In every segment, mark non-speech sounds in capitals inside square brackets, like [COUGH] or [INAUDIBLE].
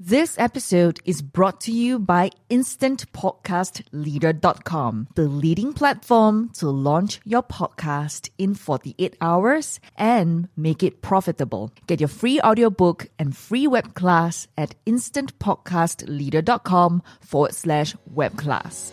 This episode is brought to you by InstantPodcastLeader.com, the leading platform to launch your podcast in 48 hours and make it profitable. Get your free audiobook and free web class at InstantPodcastLeader.com forward slash web class.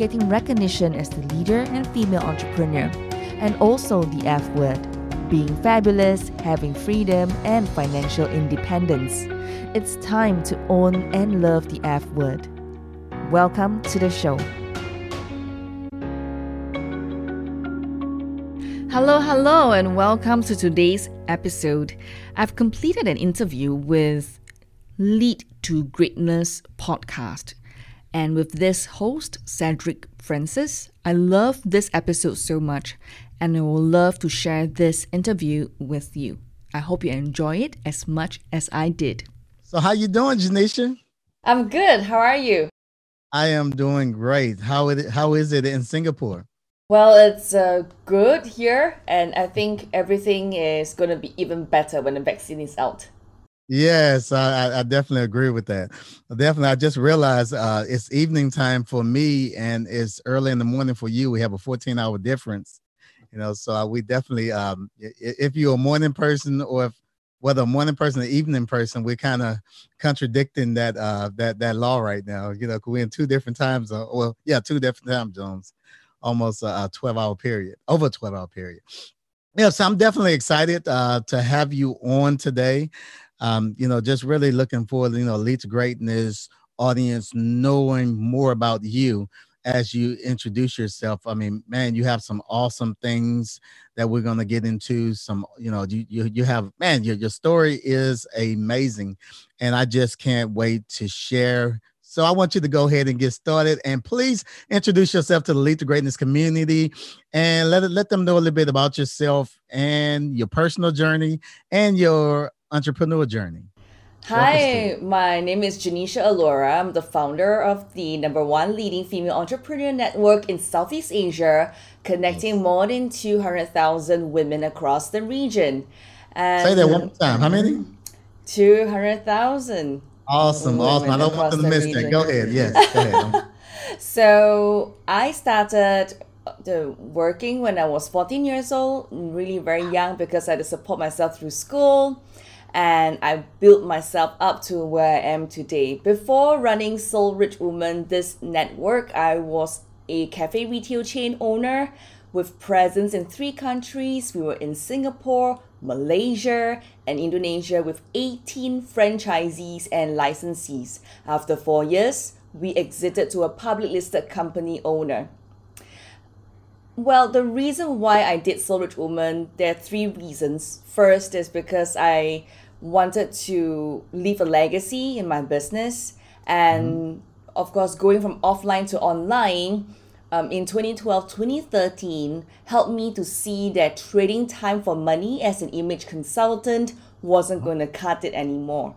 getting recognition as the leader and female entrepreneur, and also the F word being fabulous, having freedom, and financial independence. It's time to own and love the F word. Welcome to the show. Hello, hello, and welcome to today's episode. I've completed an interview with Lead to Greatness podcast and with this host, Cedric Francis. I love this episode so much, and I will love to share this interview with you. I hope you enjoy it as much as I did. So, how you doing, Janisha? I'm good. How are you? I am doing great. How it how is it in Singapore? Well, it's uh, good here, and I think everything is going to be even better when the vaccine is out. Yes, I, I definitely agree with that. Definitely, I just realized uh, it's evening time for me, and it's early in the morning for you. We have a 14 hour difference, you know. So we definitely, um, if you're a morning person or if whether a morning person or evening person, we're kind of contradicting that uh, that that law right now. You know, we're in two different times. Uh, well, yeah, two different time zones, almost a, a 12 hour period, over a 12 hour period. Yes, yeah, so I'm definitely excited uh, to have you on today um, you know, just really looking forward, you know, lead to greatness audience knowing more about you as you introduce yourself. I mean, man, you have some awesome things that we're going to get into. Some, you know, you, you, you have, man, your, your story is amazing. And I just can't wait to share. So I want you to go ahead and get started. And please introduce yourself to the Lead to Greatness community and let, let them know a little bit about yourself and your personal journey and your entrepreneur journey? Hi, my name is Janisha Alora. I'm the founder of the number one leading female entrepreneur network in Southeast Asia, connecting more than 200,000 women across the region. And Say that one more time. How many? 200,000. Awesome, awesome. I don't want to miss region. that. Go ahead. Yes, go ahead. [LAUGHS] so I started uh, the working when I was 14 years old, really very young because I had to support myself through school and I built myself up to where I am today. Before running Soul Rich Woman, this network, I was a cafe retail chain owner with presence in three countries. We were in Singapore, Malaysia, and Indonesia with 18 franchisees and licensees. After four years, we exited to a public listed company owner. Well, the reason why I did Soul Rich Woman, there are three reasons. First is because I wanted to leave a legacy in my business and mm-hmm. of course going from offline to online um, in 2012 2013 helped me to see that trading time for money as an image consultant wasn't going to cut it anymore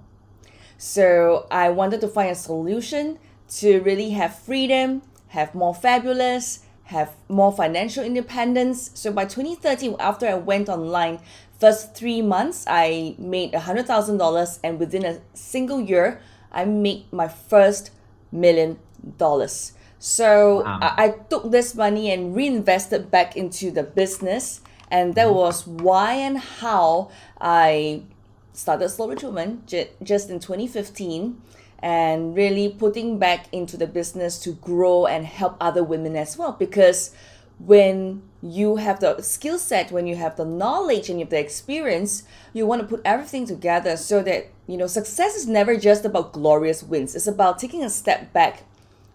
so i wanted to find a solution to really have freedom have more fabulous have more financial independence so by 2013 after i went online first three months i made a hundred thousand dollars and within a single year i made my first million dollars so wow. I, I, took this money and reinvested back into the business and that mm-hmm. was why and how i started Rich Woman j- just in 2015 and really putting back into the business to grow and help other women as well because when you have the skill set, when you have the knowledge and you have the experience, you want to put everything together so that, you know, success is never just about glorious wins. It's about taking a step back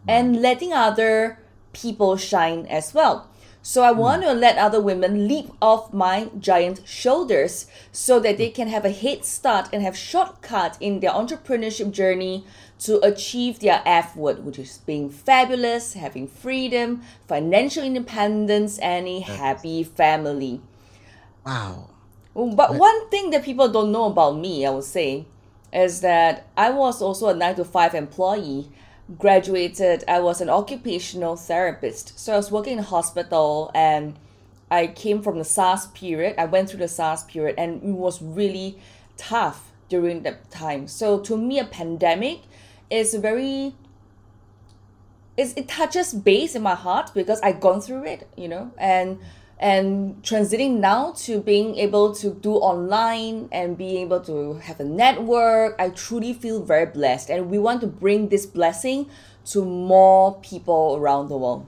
and letting other people shine as well. So I hmm. want to let other women leap off my giant shoulders so that they can have a head start and have shortcut in their entrepreneurship journey to achieve their F word, which is being fabulous, having freedom, financial independence, and a happy family. Wow. Mm, but one thing that people don't know about me, I would say, is that I was also a 9 to 5 employee. Graduated, I was an occupational therapist. So I was working in a hospital and I came from the SARS period. I went through the SARS period and it was really tough during that time. So to me, a pandemic is very it's, it touches base in my heart because I've gone through it, you know, and and transiting now to being able to do online and being able to have a network, I truly feel very blessed, and we want to bring this blessing to more people around the world.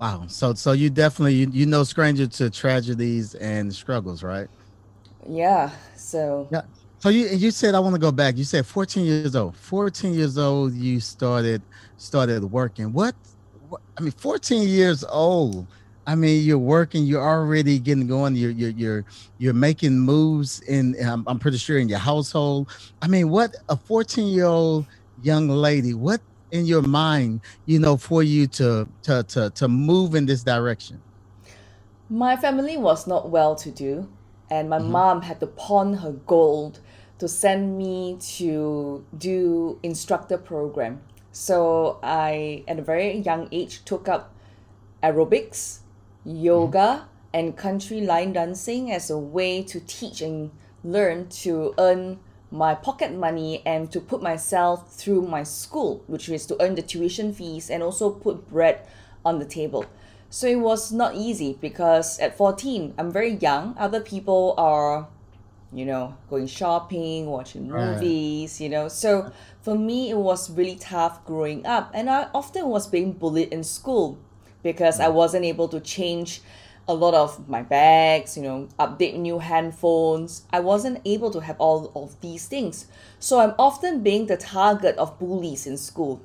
Wow. So so you definitely you, you know stranger to tragedies and struggles, right? Yeah. So Yeah. So you you said I want to go back. You said 14 years old. 14 years old you started started working. What, what I mean 14 years old. I mean you're working, you're already getting going, you're you're you're you're making moves in um, I'm pretty sure in your household. I mean what a 14 year old young lady, what in your mind, you know, for you to to to to move in this direction? my family was not well to do, and my mom had to pawn her gold to send me to do instructor program. So I, at a very young age, took up aerobics, yoga, and country line dancing as a way to teach and learn to earn my pocket money and to put myself through my school, which is to earn the tuition fees and also put bread on the table. So it was not easy because at 14, I'm very young. Other people are, you know, going shopping, watching Right. movies, you know. So for me, it was really tough growing up. And I often was being bullied in school because I wasn't able to change a lot of my bags, you know, update new handphones. I wasn't able to have all of these things. So I'm often being the target of bullies in school.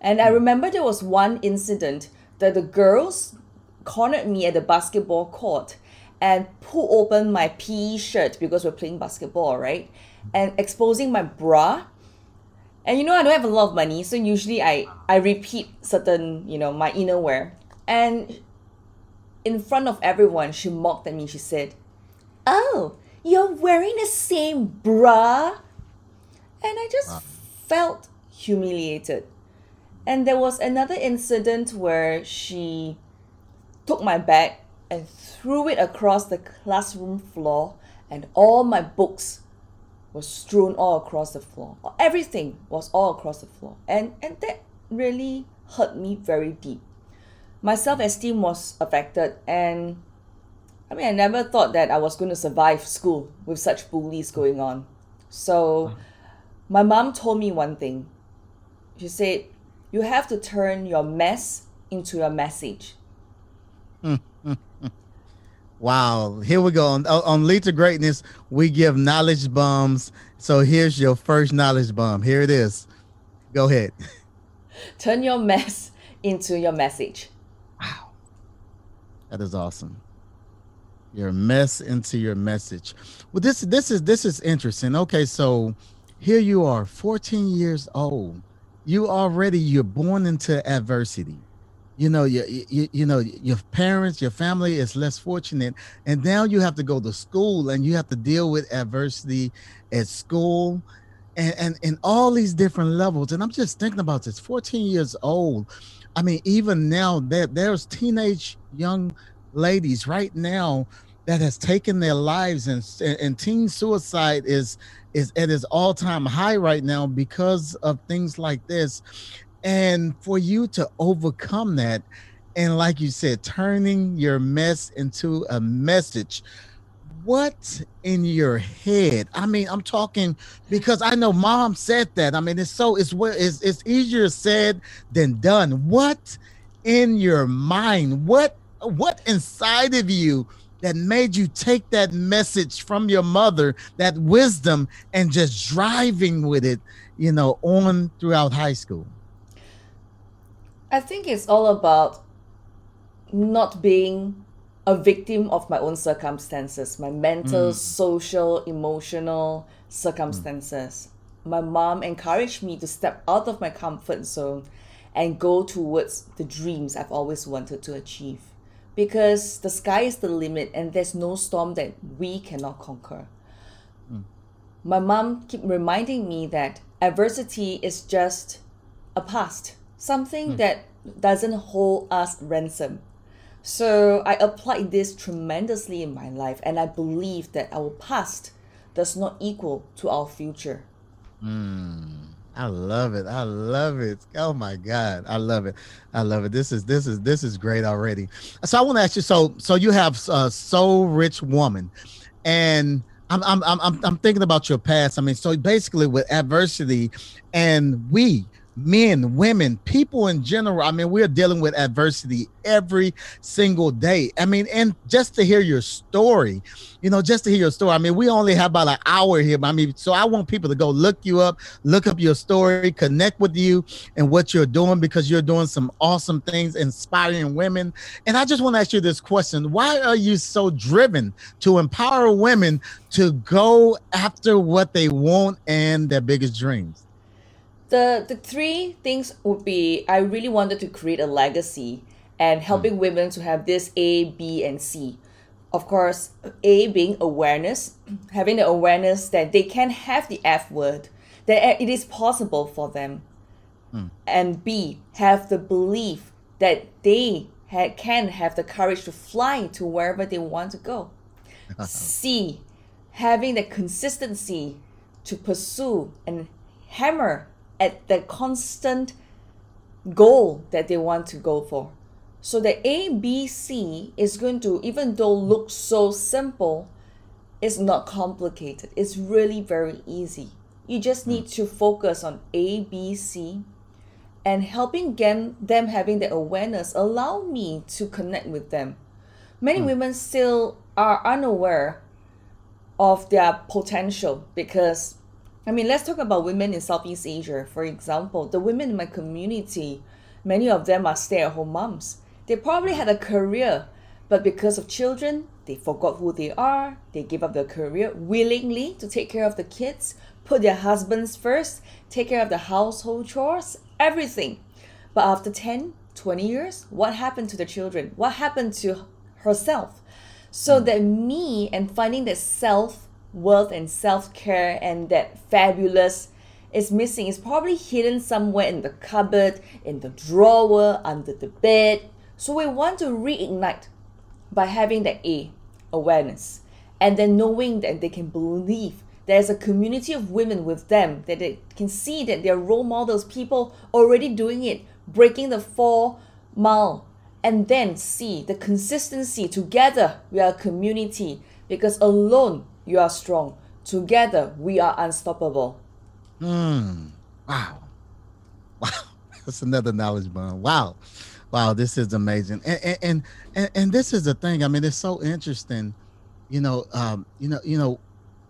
And I hmm. remember there was one incident that the girls cornered me at the basketball court and pull open my PE shirt because we're playing basketball, right? And exposing my bra. And you know I don't have a lot of money, so usually I I repeat certain, you know, my inner wear. And in front of everyone, she mocked at me. She said, "Oh, you're wearing the same bra?" And I just felt humiliated. And there was another incident where she took my bag and threw it across the classroom floor, and all my books were strewn all across the floor. Everything was all across the floor. And, and that really hurt me very deep. My self esteem was affected, and I mean, I never thought that I was going to survive school with such bullies going on. So, my mom told me one thing. She said, You have to turn your mess into your message. Hmm. [LAUGHS] Wow. Here we go. On, uh, on Lead to Greatness, we give knowledge bombs. So here's your first knowledge bomb. Here it is. Go ahead. [LAUGHS] Turn your mess into your message. Wow. That is awesome. Your mess into your message. Well, this this is this is interesting. Okay, so here you are, 14 years old. You already you're born into adversity. You know, you, you you know your parents, your family is less fortunate, and now you have to go to school and you have to deal with adversity at school and and, and all these different levels. And I'm just thinking about this. 14 years old. I mean, even now there there's teenage young ladies right now that has taken their lives and and teen suicide is is at its all-time high right now because of things like this and for you to overcome that and like you said turning your mess into a message what in your head? I mean i'm talking because i know mom said that. I mean it's so it's well it's, it's easier said than done. What in your mind what what inside of you that made you take that message from your mother that wisdom and just driving with it you know on throughout high school I think it's all about not being a victim of my own circumstances, my mental, social, emotional circumstances. my mom encouraged me to step out of my comfort zone and go towards the dreams I've always wanted to achieve. Because the sky is the limit and there's no storm that we cannot conquer. Mm. My mom keep reminding me that adversity is just a past, something mm. that doesn't hold us ransom. So I applied this tremendously in my life, and I believe that our past does not equal to our future. Mm, I love it. I love it. Oh my God, I love it. I love it. This is this is this is great already. So I want to ask you. So so you have a soul rich woman, and I'm I'm I'm I'm thinking about your past. I mean, so basically with adversity, and we men, women, people in general. I mean, we're dealing with adversity every single day. I mean, and just to hear your story, you know, just to hear your story. I mean, we only have about an hour here. I mean, so I want people to go look you up, look up your story, connect with you and what you're doing because you're doing some awesome things, inspiring women. And I just want to ask you this question Why are you so driven to empower women to go after what they want and their biggest dreams? The the three things would be I really wanted to create a legacy and helping mm. women to have this A, B, and C. Of course, A being awareness, [CLEARS THROAT] having the awareness that they can have the F word, that it is possible for them. Mm. And B, have the belief that they ha- can have the courage to fly to wherever they want to go. [LAUGHS] C, having the consistency to pursue and hammer at the constant goal that they want to go for. So the ABC is going to, even though look so simple, it's not complicated. It's really very easy. You just need to focus on ABC and helping them, them having the awareness allow me to connect with them. Many mm. women still are unaware of their potential because I mean, let's talk about women in Southeast Asia. For example, the women in my community, many of them are stay at home moms. They probably had a career, but because of children, they forgot who they are. They give up their career willingly to take care of the kids, put their husbands first, take care of the household chores, everything. But after 10, 20 years, what happened to the children? What happened to herself? So that me and finding that self worth and self-care and that fabulous is missing. It's probably hidden somewhere in the cupboard, in the drawer, under the bed. So we want to reignite by having that A, awareness, and then knowing that they can believe. There's a community of women with them that they can see that they're role models, people already doing it, breaking the four mile, and then see the consistency. Together we are a community. Because alone you are strong. Together, we are unstoppable. Hmm. Wow. [LAUGHS] Wow. That's another knowledge bomb. Wow. Wow. This is amazing. And, and, and, and this is the thing. I mean, it's so interesting. You know, um, you know, you know,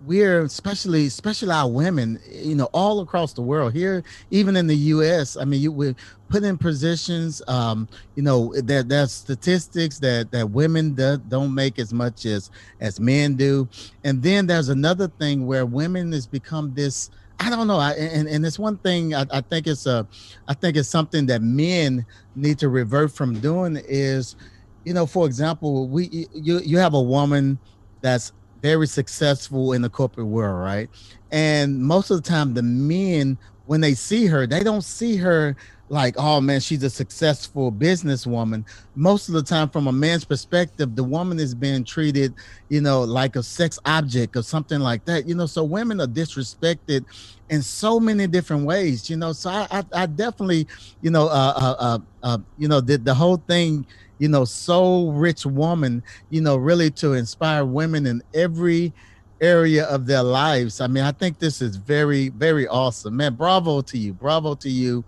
we're especially especially our women you know all across the world here even in the us i mean you we put in positions um you know there there's statistics that that women do, don't make as much as as men do and then there's another thing where women has become this I don't know. I, and, and it's one thing I, I think it's a, I think it's something that men need to revert from doing is, you know, for example, we you you have a woman that's very successful in the corporate world, right? And most of the time, the men, when they see her, they don't see her like, oh man, she's a successful businesswoman. Most of the time, from a man's perspective, the woman is being treated, you know, like a sex object or something like that. You know, so women are disrespected in so many different ways. You know, so I, I, I definitely, you know, uh, uh, uh, uh you know, the the whole thing you know, soul rich woman, you know, really to inspire women in every area of their lives. I mean, I think this is very, very awesome. Man, bravo to you. Bravo to you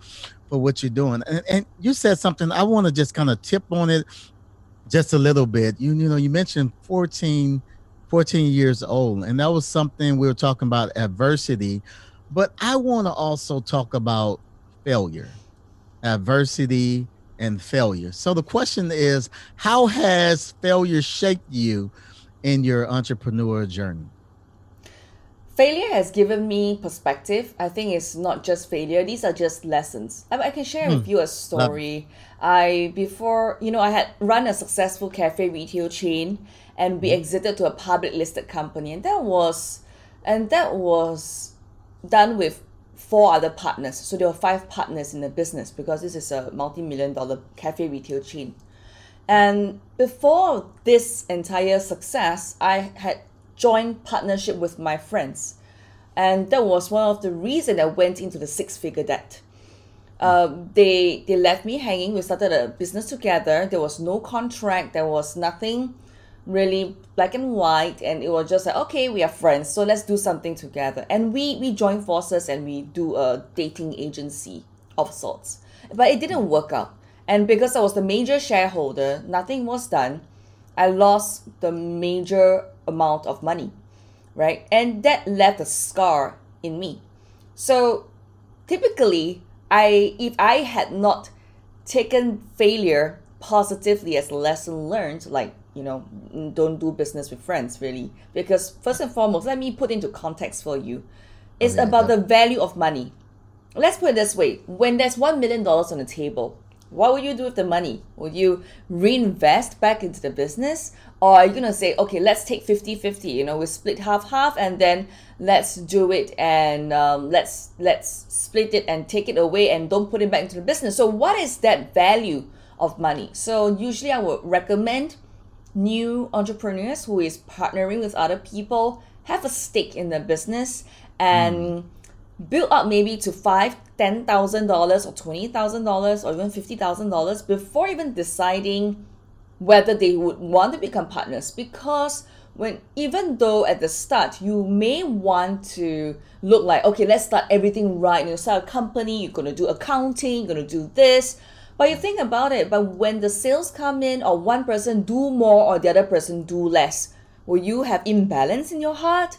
for what you're doing. And, and you said something, I want to just kind of tip on it just a little bit. You, you know, you mentioned 14, 14 years old, and that was something we were talking about adversity. But I want to also talk about failure, adversity, and failure. So the question is, how has failure shaped you in your entrepreneur journey? Failure has given me perspective. I think it's not just failure; these are just lessons. I, I can share hmm. with you a story. I before you know I had run a successful cafe retail chain, and we hmm. exited to a public listed company, and that was, and that was done with four other partners. So there were five partners in the business because this is a multi-million dollar cafe retail chain. And before this entire success, I had joint partnership with my friends. And that was one of the reasons I went into the six figure debt. Um, they they left me hanging. We started a business together. There was no contract. There was nothing really black and white. And it was just like, okay, we are friends, so let's do something together. And we we joined forces and we do a dating agency of sorts. But it didn't work out. And because I was the major shareholder, nothing was done. I lost the major amount of money, right? And that left a scar in me. So typically, I if I had not taken failure positively as a lesson learned, like you know, don't do business with friends really, because first and foremost, let me put into context for you. It's okay, about the value of money. Let's put it this way: when there's one million dollars on the table, what would you do with the money? Would you reinvest back into the business? Or are you going to say, okay, let's take 50 50, you know, we split half half and then let's do it and um, let's let's split it and take it away and don't put it back into the business. So, what is that value of money? So, usually I would recommend new entrepreneurs who is partnering with other people have a stake in the business and mm. build up maybe to five ten thousand dollars or twenty thousand dollars or even fifty thousand dollars before even deciding whether they would want to become partners because when even though at the start you may want to look like okay let's start everything right. You start a company you're going to do accounting you're going to do this. But you think about it but when the sales come in or one person do more or the other person do less will you have imbalance in your heart?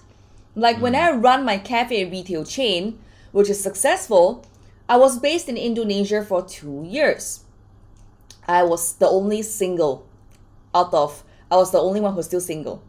Like when mm. i run my cafe retail chain which is successful i was based in indonesia for two years. I was the only single out of I was the only one who's still single.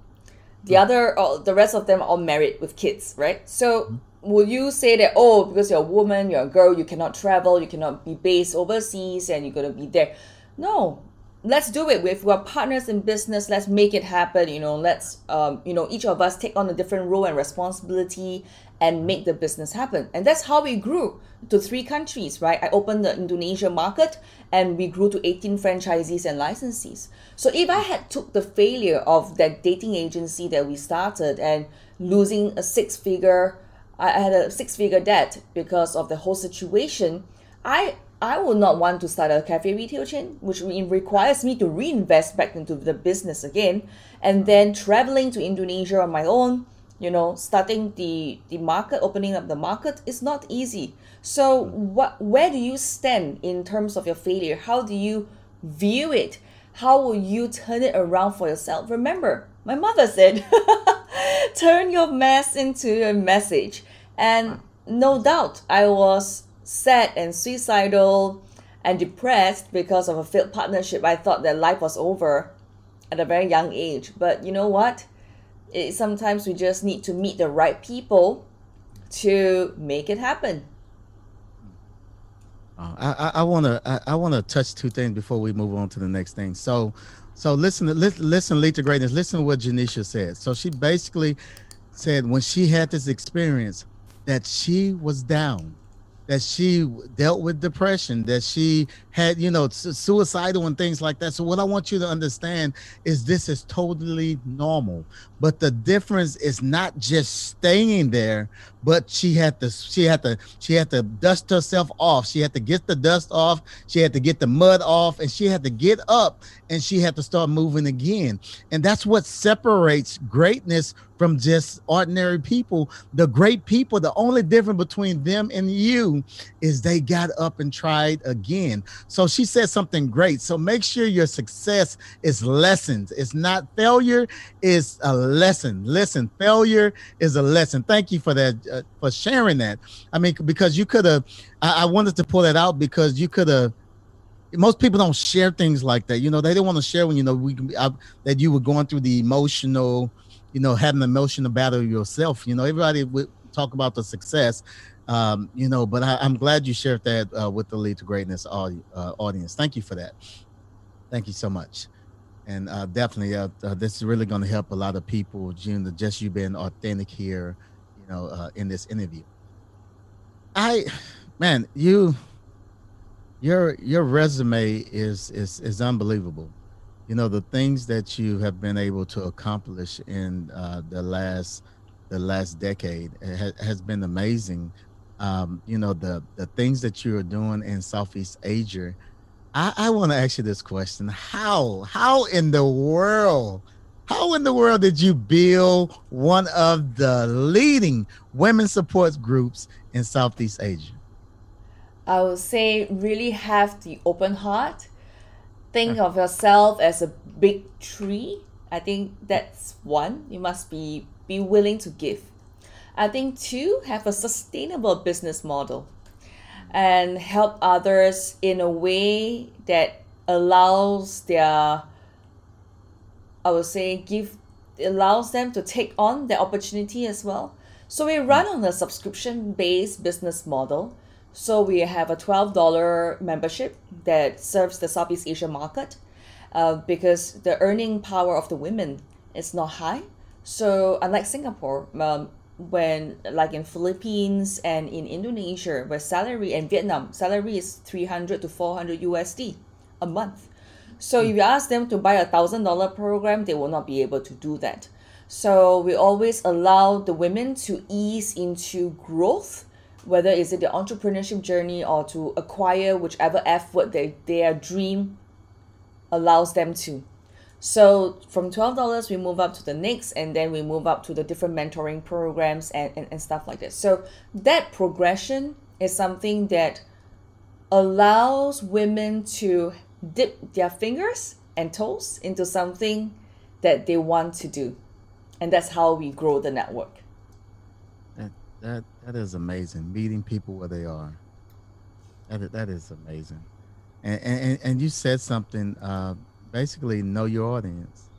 The mm. other, uh, the rest of them are all married with kids, right? So mm. will you say that oh because you're a woman, you're a girl, you cannot travel, you cannot be based overseas, and you're gonna be there? No, let's do it. If we're partners in business, let's make it happen. You know, let's um, you know each of us take on a different role and responsibility and make the business happen. And that's how we grew to three countries, right? I opened the Indonesia market and we grew to 18 franchisees and licensees. So if I had took the failure of that dating agency that we started and losing a six figure I had a six figure debt because of the whole situation, I I would not want to start a cafe retail chain, which requires me to reinvest back into the business again, and then traveling to Indonesia on my own, you know starting the the market opening up the market is not easy. So what where do you stand in terms of your failure? How do you view it? How will you turn it around for yourself? Remember my mother said [LAUGHS] turn your mess into a message. And no doubt i was sad and suicidal and depressed because of a failed partnership. I thought that life was over at a very young age. But you know what it, sometimes we just need to meet the right people to make it happen. Uh, I want to I, I want to touch two things before we move on to the next thing. So, so listen, listen, listen, lead to greatness. Listen to what Janisha said. So she basically said when she had this experience that she was down, that she dealt with depression, that she had, you know, suicidal and things like that. So what I want you to understand is this is totally normal. But the difference is not just staying there, but she had to she had to she had to dust herself off. She had to get the dust off, she had to get the mud off, and she had to get up and she had to start moving again. And that's what separates greatness from just ordinary people. The great people, the only difference between them and you is they got up and tried again. So she said something great. So make sure your success is lessons. It's not failure, it's a lesson. Listen, failure is a lesson. Thank you for that, uh, for sharing that. I mean, because you could have, I, I wanted to pull that out because you could have most people don't share things like that. You know, they don't want to share when you know we I, that you were going through the emotional you know, having the emotional battle yourself. You know, everybody would talk about the success, um, you know, but I, am glad you shared that uh, with the Lead to Greatness uh, audience. Thank you for that. Thank you so much. And uh, definitely, uh, uh, this is really going to help a lot of people. June, just you being authentic here, you know, uh, in this interview. I, man, you, your your resume is is is unbelievable you know the things that you have been able to accomplish in the last the last decade ha- has been amazing um, you know the the things that you are doing in southeast asia i, I want to ask you this question. How how in the world how in the world did you build one of the leading women support groups in southeast asia? I would say really have the open heart. Think of yourself as a big tree. I think that's one. You must be be willing to give i think two have a sustainable business model and help others in a way that allows their i would say give allows them to take on the opportunity as well so we run on a subscription based business model so we have a $12 membership that serves the Southeast Asia market uh, because the earning power of the women is not high. So unlike Singapore, um, when like in Philippines and in Indonesia, where salary and Vietnam salary is 300 to 400 USD a month. So if you ask them to buy a thousand dollar program, they will not be able to do that. So we always allow the women to ease into growth whether is it the entrepreneurship journey or to acquire whichever F word they, their dream allows them to. So from twelve dollars we move up to the next and then we move up to the different mentoring programs and, and, and stuff like that. So that progression is something that allows women to dip their fingers and toes into something that they want to do. And that's how we grow the network. That that that is amazing. Meeting people where they are. That that is amazing. And and, and you said something. Uh, basically, know your audience.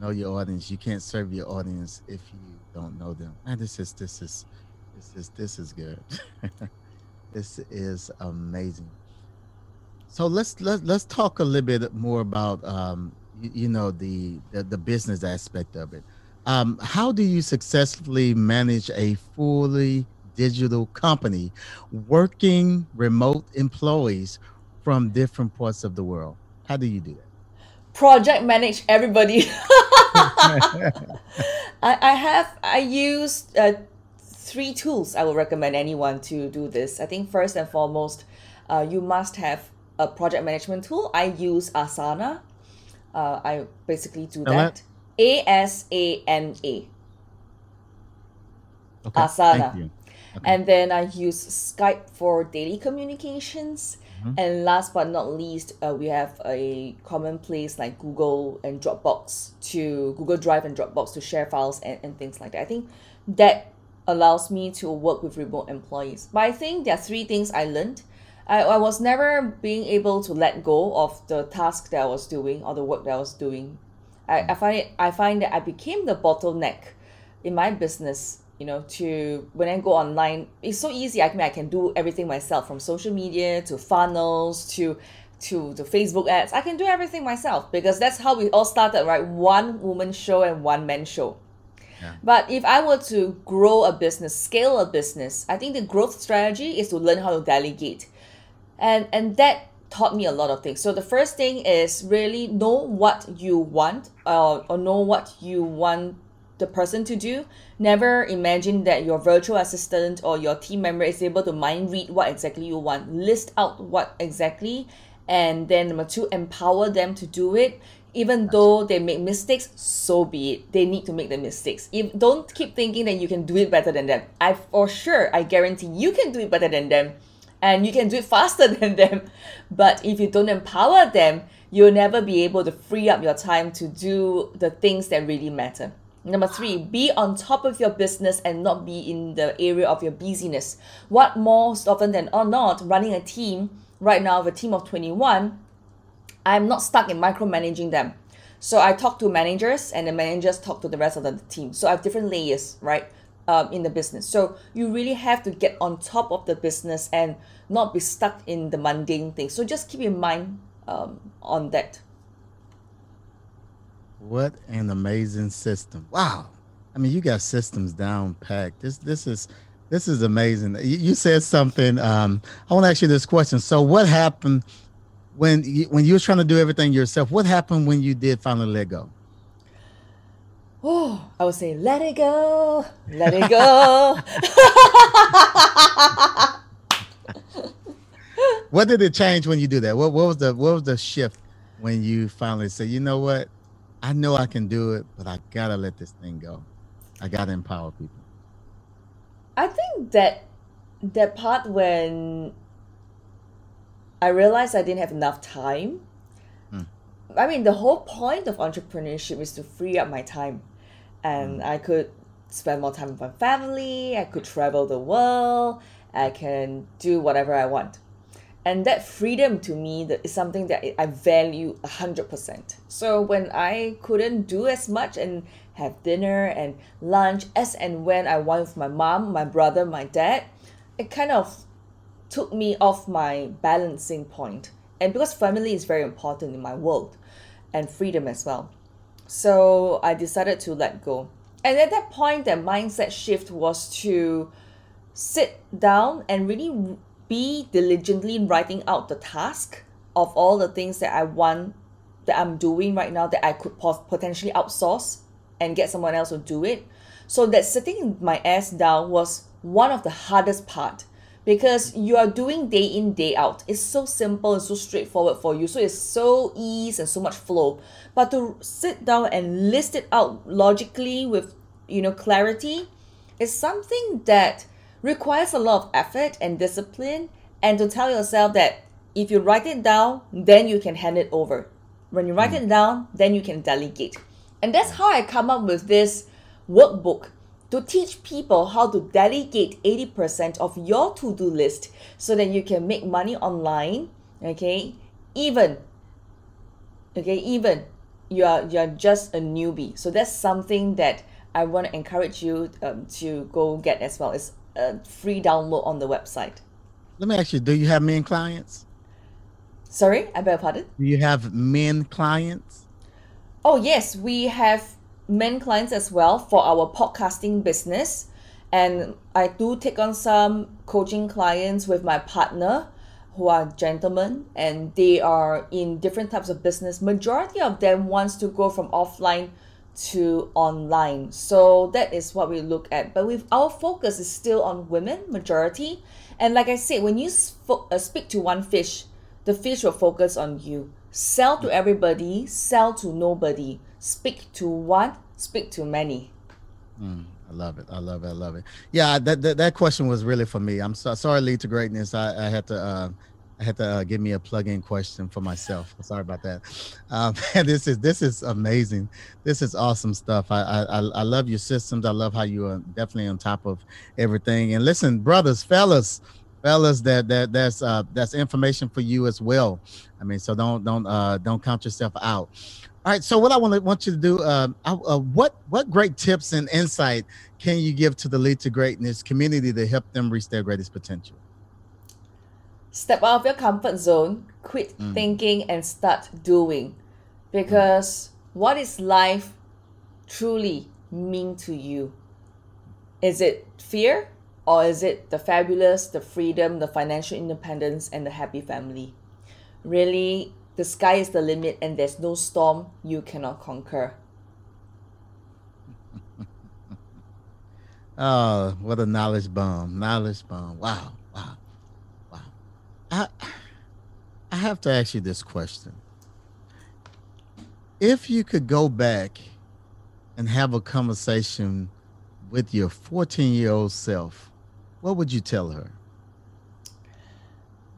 Know your audience. You can't serve your audience if you don't know them. And this is this is this is this is good. [LAUGHS] this is amazing. So let's let's let's talk a little bit more about um, you, you know the, the the business aspect of it. Um, how do you successfully manage a fully digital company working remote employees from different parts of the world? How do you do that? Project manage everybody. [LAUGHS] I, I have I use uh, three tools I would recommend anyone to do this. I think first and foremost, uh, you must have a project management tool. I use Asana. Uh, I basically do that. A S A N A. Asana. Okay. And then I use Skype for daily communications. Mm-hmm. And last but not least, uh, we have a common place like Google and Dropbox to Google Drive and Dropbox to share files and, and things like that. I think that allows me to work with remote employees. But I think there are three things I learned. I, I was never being able to let go of the task that I was doing or the work that I was doing I, I find it I find that I became the bottleneck in my business you know to when I go online it's so easy I mean I can do everything myself from social media to funnels to to the Facebook ads I can do everything myself because that's how we all started right one woman show and one man show yeah. But if I were to grow a business, scale a business, I think the growth strategy is to learn how to delegate. And and that taught me a lot of things. So the first thing is really know what you want uh, or know what you want the person to do. Never imagine that your virtual assistant or your team member is able to mind read what exactly you want. List out what exactly and then number two, empower them to do it. Even though they make mistakes, so be it. They need to make the mistakes. If don't keep thinking that you can do it better than them. I for sure I guarantee you can do it better than them and you can do it faster [LAUGHS] than them. But if you don't empower them, you'll never be able to free up your time to do the things that really matter. Number three, be on top of your business and not be in the area of your busyness. What most often than or not, running a team right now, a team of 21, I'm not stuck in micromanaging them. So I talk to managers, and the managers talk to the rest of the team. So I have different layers, right, um, in the business. So you really have to get on top of the business and not be stuck in the mundane things. So just keep in mind um, on that. What an amazing system! Wow, I mean, you got systems down packed. This this is this is amazing. You, you said something. Um, I want to ask you this question. So, what happened when you, when you were trying to do everything yourself? What happened when you did finally let go? Oh, I would say, let it go, let it go. [LAUGHS] what did it change when you do that? What, what was the what was the shift when you finally said, you know what, I know I can do it, but I gotta let this thing go. I gotta empower people. I think that that part when I realized I didn't have enough time. Hmm. I mean, the whole point of entrepreneurship is to free up my time, and I could spend more time with my family. I could travel the world. I can do whatever I want, and that freedom to me that is something that I value a hundred percent. So when I couldn't do as much and have dinner and lunch as and when I want with my mom, my brother, my dad, it kind of took me off my balancing point. And because family is very important in my world and freedom as well. So I decided to let go. And at that point, that mindset shift was to sit down and really be diligently writing out the task of all the things that I want that I'm doing right now that I could potentially outsource and get someone else to do it. So that sitting my ass down was one of the hardest part because you are doing day in day out. It's so simple and so straightforward for you. So it's so ease and so much flow. But to sit down and list it out logically with you know clarity is something that requires a lot of effort and discipline and to tell yourself that if you write it down then you can hand it over. When you write it down then you can delegate. And that's how I come up with this workbook to teach people how to delegate 80% of your to-do list so that you can make money online okay? Even okay even you are you're just a newbie. So that's something that i want to encourage you um, to go get as well. It's a free download on the website Let me ask you: Do you have men clients? sorry i beg your pardon Do you have men clients? Oh, yes, we have men clients as well for our podcasting business. And I do take on some coaching clients with my partner who are gentlemen and they are in different types of business. Majority of them wants to go from offline to online. So that is what we look at. But with our focus is still on women majority. And like I said, when you sp- uh, speak to one fish, the fish will focus on you. Sell to everybody, sell to nobody. Speak to one, speak to many. Mm, I love it. I love it. I love it. Yeah, that that, that question was really for me. I'm so, sorry, lead to greatness. I, I had to uh, I had to uh, give me a plug-in question for myself. Sorry about that. Um, [LAUGHS] and this is this is amazing. This is awesome stuff. I, I I love your systems. I love how you are definitely on top of everything. And listen, brothers, fellas, fellas, that that that's uh, that's information for you as well. I mean, so don't don't uh, don't count yourself out. All right. So what I want to want you to do, uh, uh, what what great tips and insight can you give to the Lead to Greatness community to help them reach their greatest potential? Step out of your comfort zone, quit Mm. thinking, and start doing. Because what is life truly mean to you? Is it fear or is it the fabulous, the freedom, the financial independence, and the happy family? Really, the sky is the limit, and there's no storm you cannot conquer. [LAUGHS] Oh, what a knowledge bomb! Knowledge bomb. Wow. I I have to ask you this question. If you could go back and have a conversation with your 14 year old self, what would you tell her?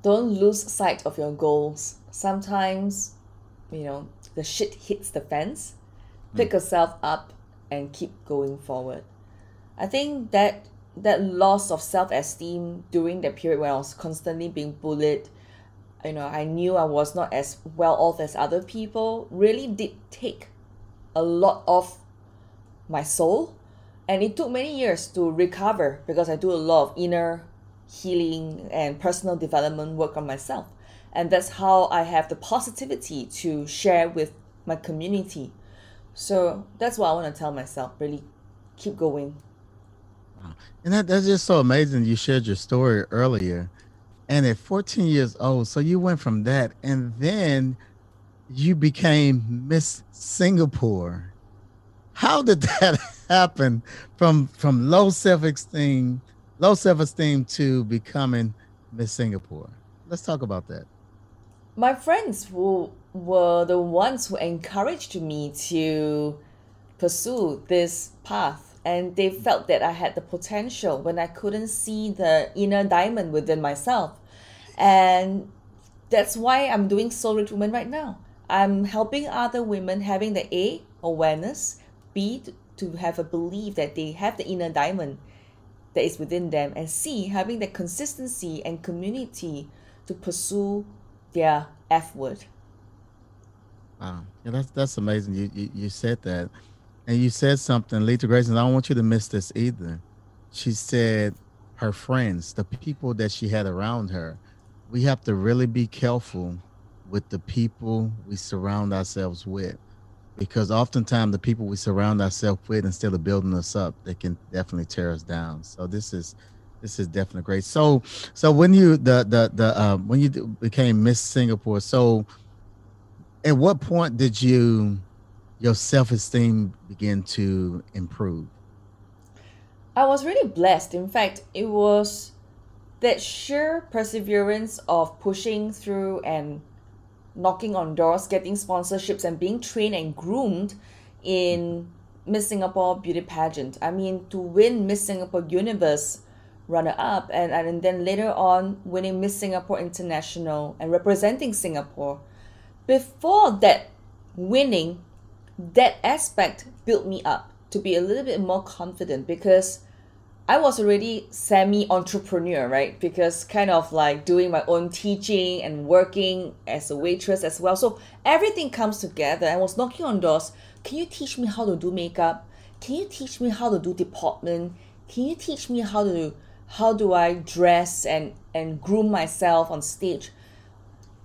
Don't lose sight of your goals. Sometimes, you know, the shit hits the fence. Pick hmm. yourself up and keep going forward. I think that that loss of self-esteem during the period when I was constantly being bullied, you know, I knew I was not as well off as other people, really did take a lot of my soul and it took many years to recover because I do a lot of inner healing and personal development work on myself. And that's how I have the positivity to share with my community. So that's what I want to tell myself really keep going. And that, that's just so amazing. You shared your story earlier. And at 14 years old, so you went from that and then you became Miss Singapore. How did [LAUGHS] that happen from from low self-esteem, low self-esteem to becoming Miss Singapore? Let's talk about that. My friends who were the ones who encouraged me to pursue this path and they felt that I had the potential when I couldn't see the inner diamond within myself. And that's why I'm doing Soul Rich Woman right now. I'm helping other women having the A awareness, B to have a belief that they have the inner diamond that is within them, and C having the consistency and community to pursue their F word. Wow, yeah, that's that's amazing. You you, you said that, and you said something, Lead to Greatness. I don't want you to miss this either. She said her friends, the people that she had around her, we have to really be careful with the people we surround ourselves with because oftentimes the people we surround ourselves with instead of building us up they can definitely tear us down so this is this is definitely great so so when you the the the um, when you became miss singapore so at what point did you your self-esteem begin to improve i was really blessed in fact it was that sheer perseverance of pushing through and knocking on doors, getting sponsorships, and being trained and groomed in Miss Singapore beauty pageant. I mean, to win Miss Singapore Universe runner up, and, and then later on winning Miss Singapore International and representing Singapore. Before that winning, that aspect built me up to be a little bit more confident because I was already semi entrepreneur, right? Because kind of like doing my own teaching and working as a waitress as well. So everything comes together. I was knocking on doors. Can you teach me how to do makeup? Can you teach me how to do deportment? Can you teach me how to how do I dress and and groom myself on stage?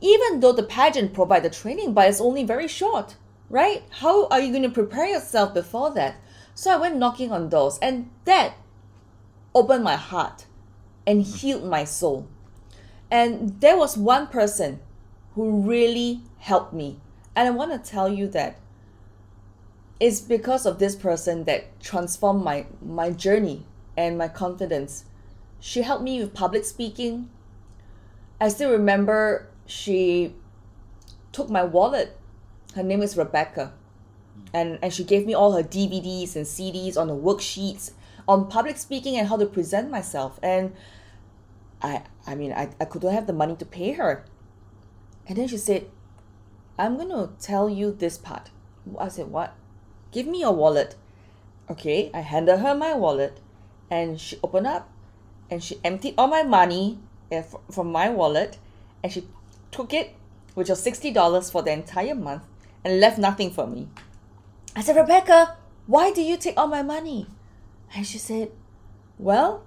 Even though the pageant provide the training, but it's only very short, right? How are you going to prepare yourself before that? So I went knocking on doors, and that opened my heart and healed my soul. And there was one person who really helped me. And I want to tell you that it's because of this person that transformed my, my journey and my confidence. She helped me with public speaking. I still remember she took my wallet. Her name is Rebecca. And, and she gave me all her DVDs and CDs on the worksheets on public speaking and how to present myself. And I I mean I, I couldn't have the money to pay her. And then she said, I'm gonna tell you this part. I said, What? Give me your wallet. Okay, I handed her my wallet and she opened up and she emptied all my money eh, from my wallet and she took it, which was $60 for the entire month, and left nothing for me. I said, Rebecca, why do you take all my money? And she said, Well,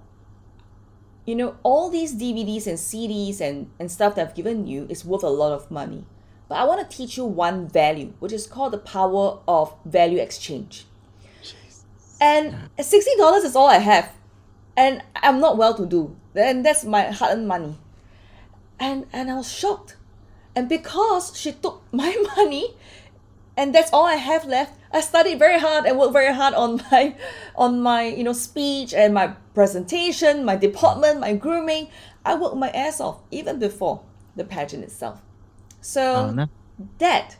you know, all these DVDs and CDs and, and stuff that I've given you is worth a lot of money. But I want to teach you one value, which is called the power of value exchange. Jesus. And $60 is all I have. And I'm not well to do. And that's my hard earned money. And and I was shocked. And because she took [LAUGHS] my money and that's all I have left. I studied very hard and worked very hard on [LAUGHS] my on my you know speech and my presentation, my department, my grooming. I worked my ass off even before the pageant itself. So oh, that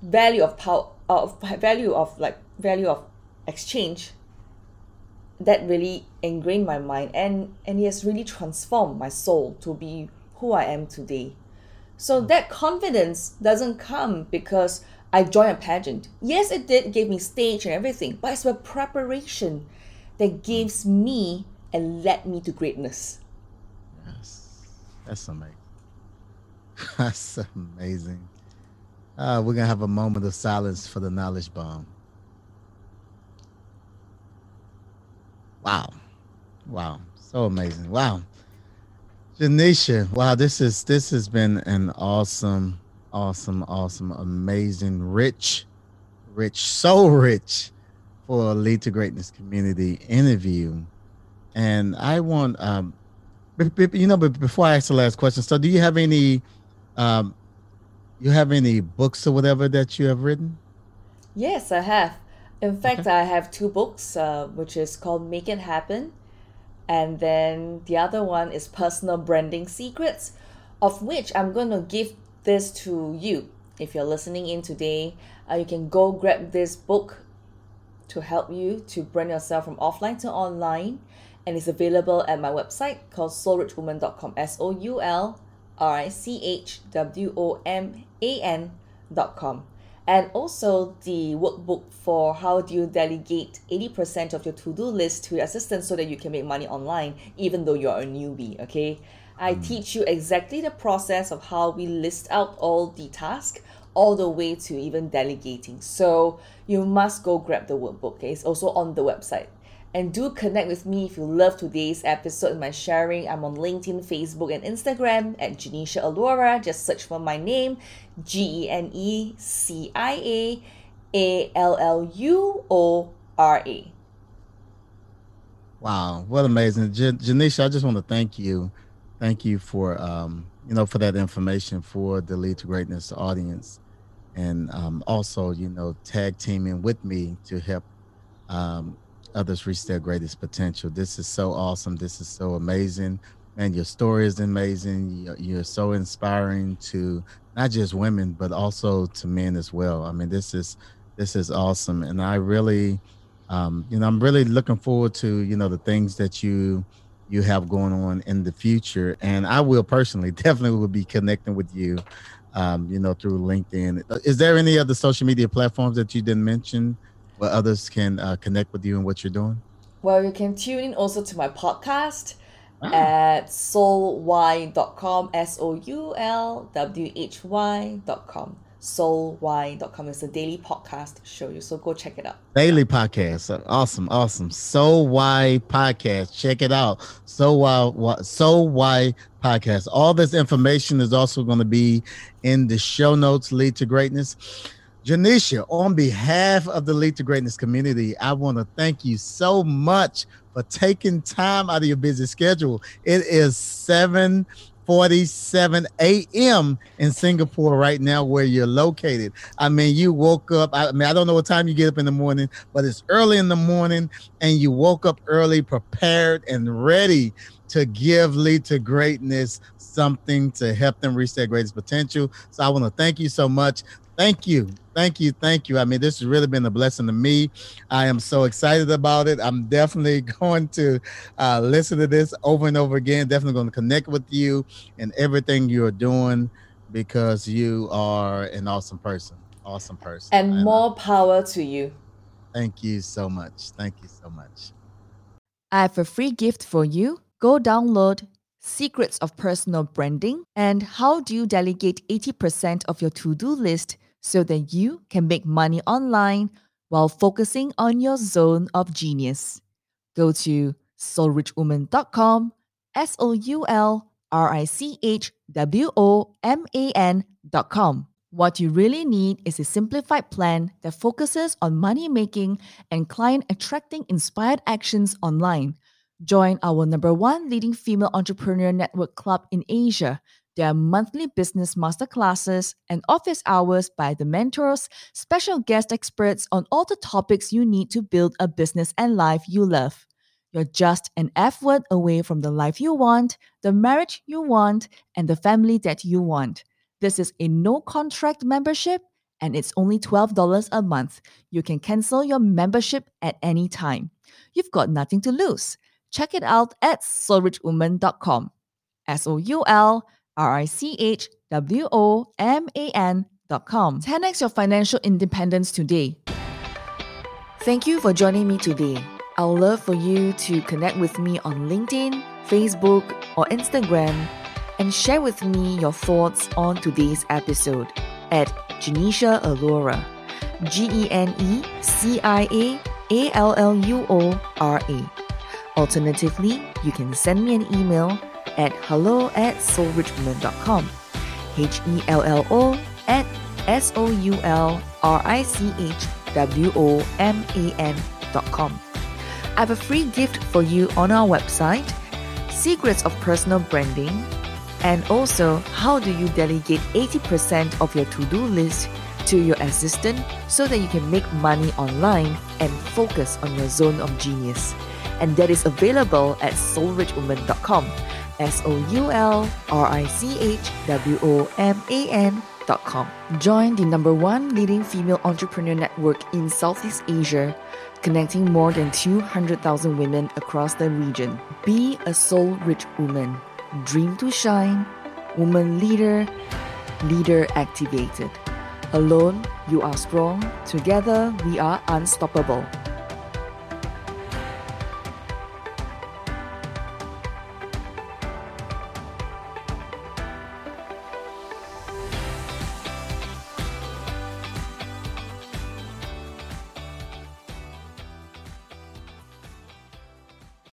value of power of value of like value of exchange that really ingrained my mind and and it has really transformed my soul to be who I am today. So hmm. that confidence doesn't come because I joined a pageant. Yes, it did give me stage and everything, but it's the preparation that gives me and led me to greatness. Yes, that's amazing. [LAUGHS] That's amazing. Uh, we're gonna have a moment of silence for the knowledge bomb. Wow, wow, so amazing! Wow, Genecia, wow, this is this has been an awesome, awesome, awesome, amazing, rich, rich, so rich for a Lead to Greatness community interview. And I want, um, you know, but before I ask the last question, so do you have any, um, you have any books or whatever that you have written? Yes, I have. In fact, okay. I have two books, uh, which is called Make It Happen, and then the other one is Personal Branding Secrets, of which I'm going to give this to you. If you're listening in today, uh, you can go grab this book to help you to brand yourself from offline to online and it's available at my website called soulrichwoman.com S O U L R I C H W O M A N.com. And also the workbook for how do you delegate 80% of your to-do list to your assistant so that you can make money online even though you're a newbie, okay? I mm. teach you exactly the process of how we list out all the tasks all the way to even delegating. So you must go grab the workbook. Okay? It's also on the website. And do connect with me if you love today's episode and my sharing. I'm on LinkedIn, Facebook, and Instagram at Genecia Alluora. Just search for my name, G E N E C I A A L L U O R A. Wow, what amazing, Jan- Genecia! I just want to thank you, thank you for um, you know for that information for the Lead to Greatness audience. And um, also you know tag teaming with me to help um, others reach their greatest potential. This is so awesome. This is so amazing. And your story is amazing. You're so inspiring to not just women but also to men as well. I mean this is this is awesome. And i really um, you know i'm really looking forward to you know the things that you you have going on in the future and i will personally [LAUGHS] definitely will be connecting with you um, you know, through LinkedIn. Is there any other social media platforms that you didn't mention where others can uh, connect with you and what you're doing? Well, you can tune in also to my podcast ah. at soulwhy.com, S O U L W H Y.com soulwhy.com. It's a daily podcast show you. So go check it out. Daily podcast. Awesome. Awesome. Soul Why podcast. Check it out. So why so why podcast. All this information is also going to be in the show notes lead to greatness. Genecia, on behalf of the Lead to Greatness community, I want to thank you so much for taking time out of your busy schedule. It is 7 47 a.m. in Singapore right now, where you're located. I mean, you woke up. I mean, I don't know what time you get up in the morning, but it's early in the morning, and you woke up early, prepared and ready to give lead to greatness something to help them reach their greatest potential. So I want to thank you so much. Thank you. Thank you. Thank you. I mean, this has really been a blessing to me. I am so excited about it. I'm definitely [LAUGHS] going to uh, listen to this over and over again. Definitely going to connect with you and everything you're doing because you are an awesome person. Awesome person. And, and more power to you. Thank you so much. Thank you so much. I have a free gift for you. Go download Secrets of Personal Branding and How Do You Delegate 80% of Your To Do List so that you can make money online while focusing on your zone of genius. Go to soulrichwoman.com, S O U L R I C H W O M A N.com. What you really need is a simplified plan that focuses on money making and client attracting inspired actions online. Join our number one leading female entrepreneur network club in Asia there are monthly business masterclasses and office hours by the mentors, special guest experts on all the topics you need to build a business and life you love. You're just an F word away from the life you want, the marriage you want, and the family that you want. This is a no contract membership and it's only $12 a month. You can cancel your membership at any time. You've got nothing to lose. Check it out at soulrichwoman.com. S O U L R I C H W O M A N dot com. 10x your financial independence today. Thank you for joining me today. I would love for you to connect with me on LinkedIn, Facebook, or Instagram and share with me your thoughts on today's episode at Genecia Alluora. G E N E C I A A L L U O R A. Alternatively, you can send me an email at hello at soulrichwoman.com. H E L L O at S O U L R I C H W O M A N.com. I have a free gift for you on our website Secrets of Personal Branding, and also how do you delegate 80% of your to do list to your assistant so that you can make money online and focus on your zone of genius. And that is available at soulrichwoman.com. S O U L R I C H W O M A N.com. Join the number one leading female entrepreneur network in Southeast Asia, connecting more than 200,000 women across the region. Be a soul rich woman. Dream to shine. Woman leader. Leader activated. Alone, you are strong. Together, we are unstoppable.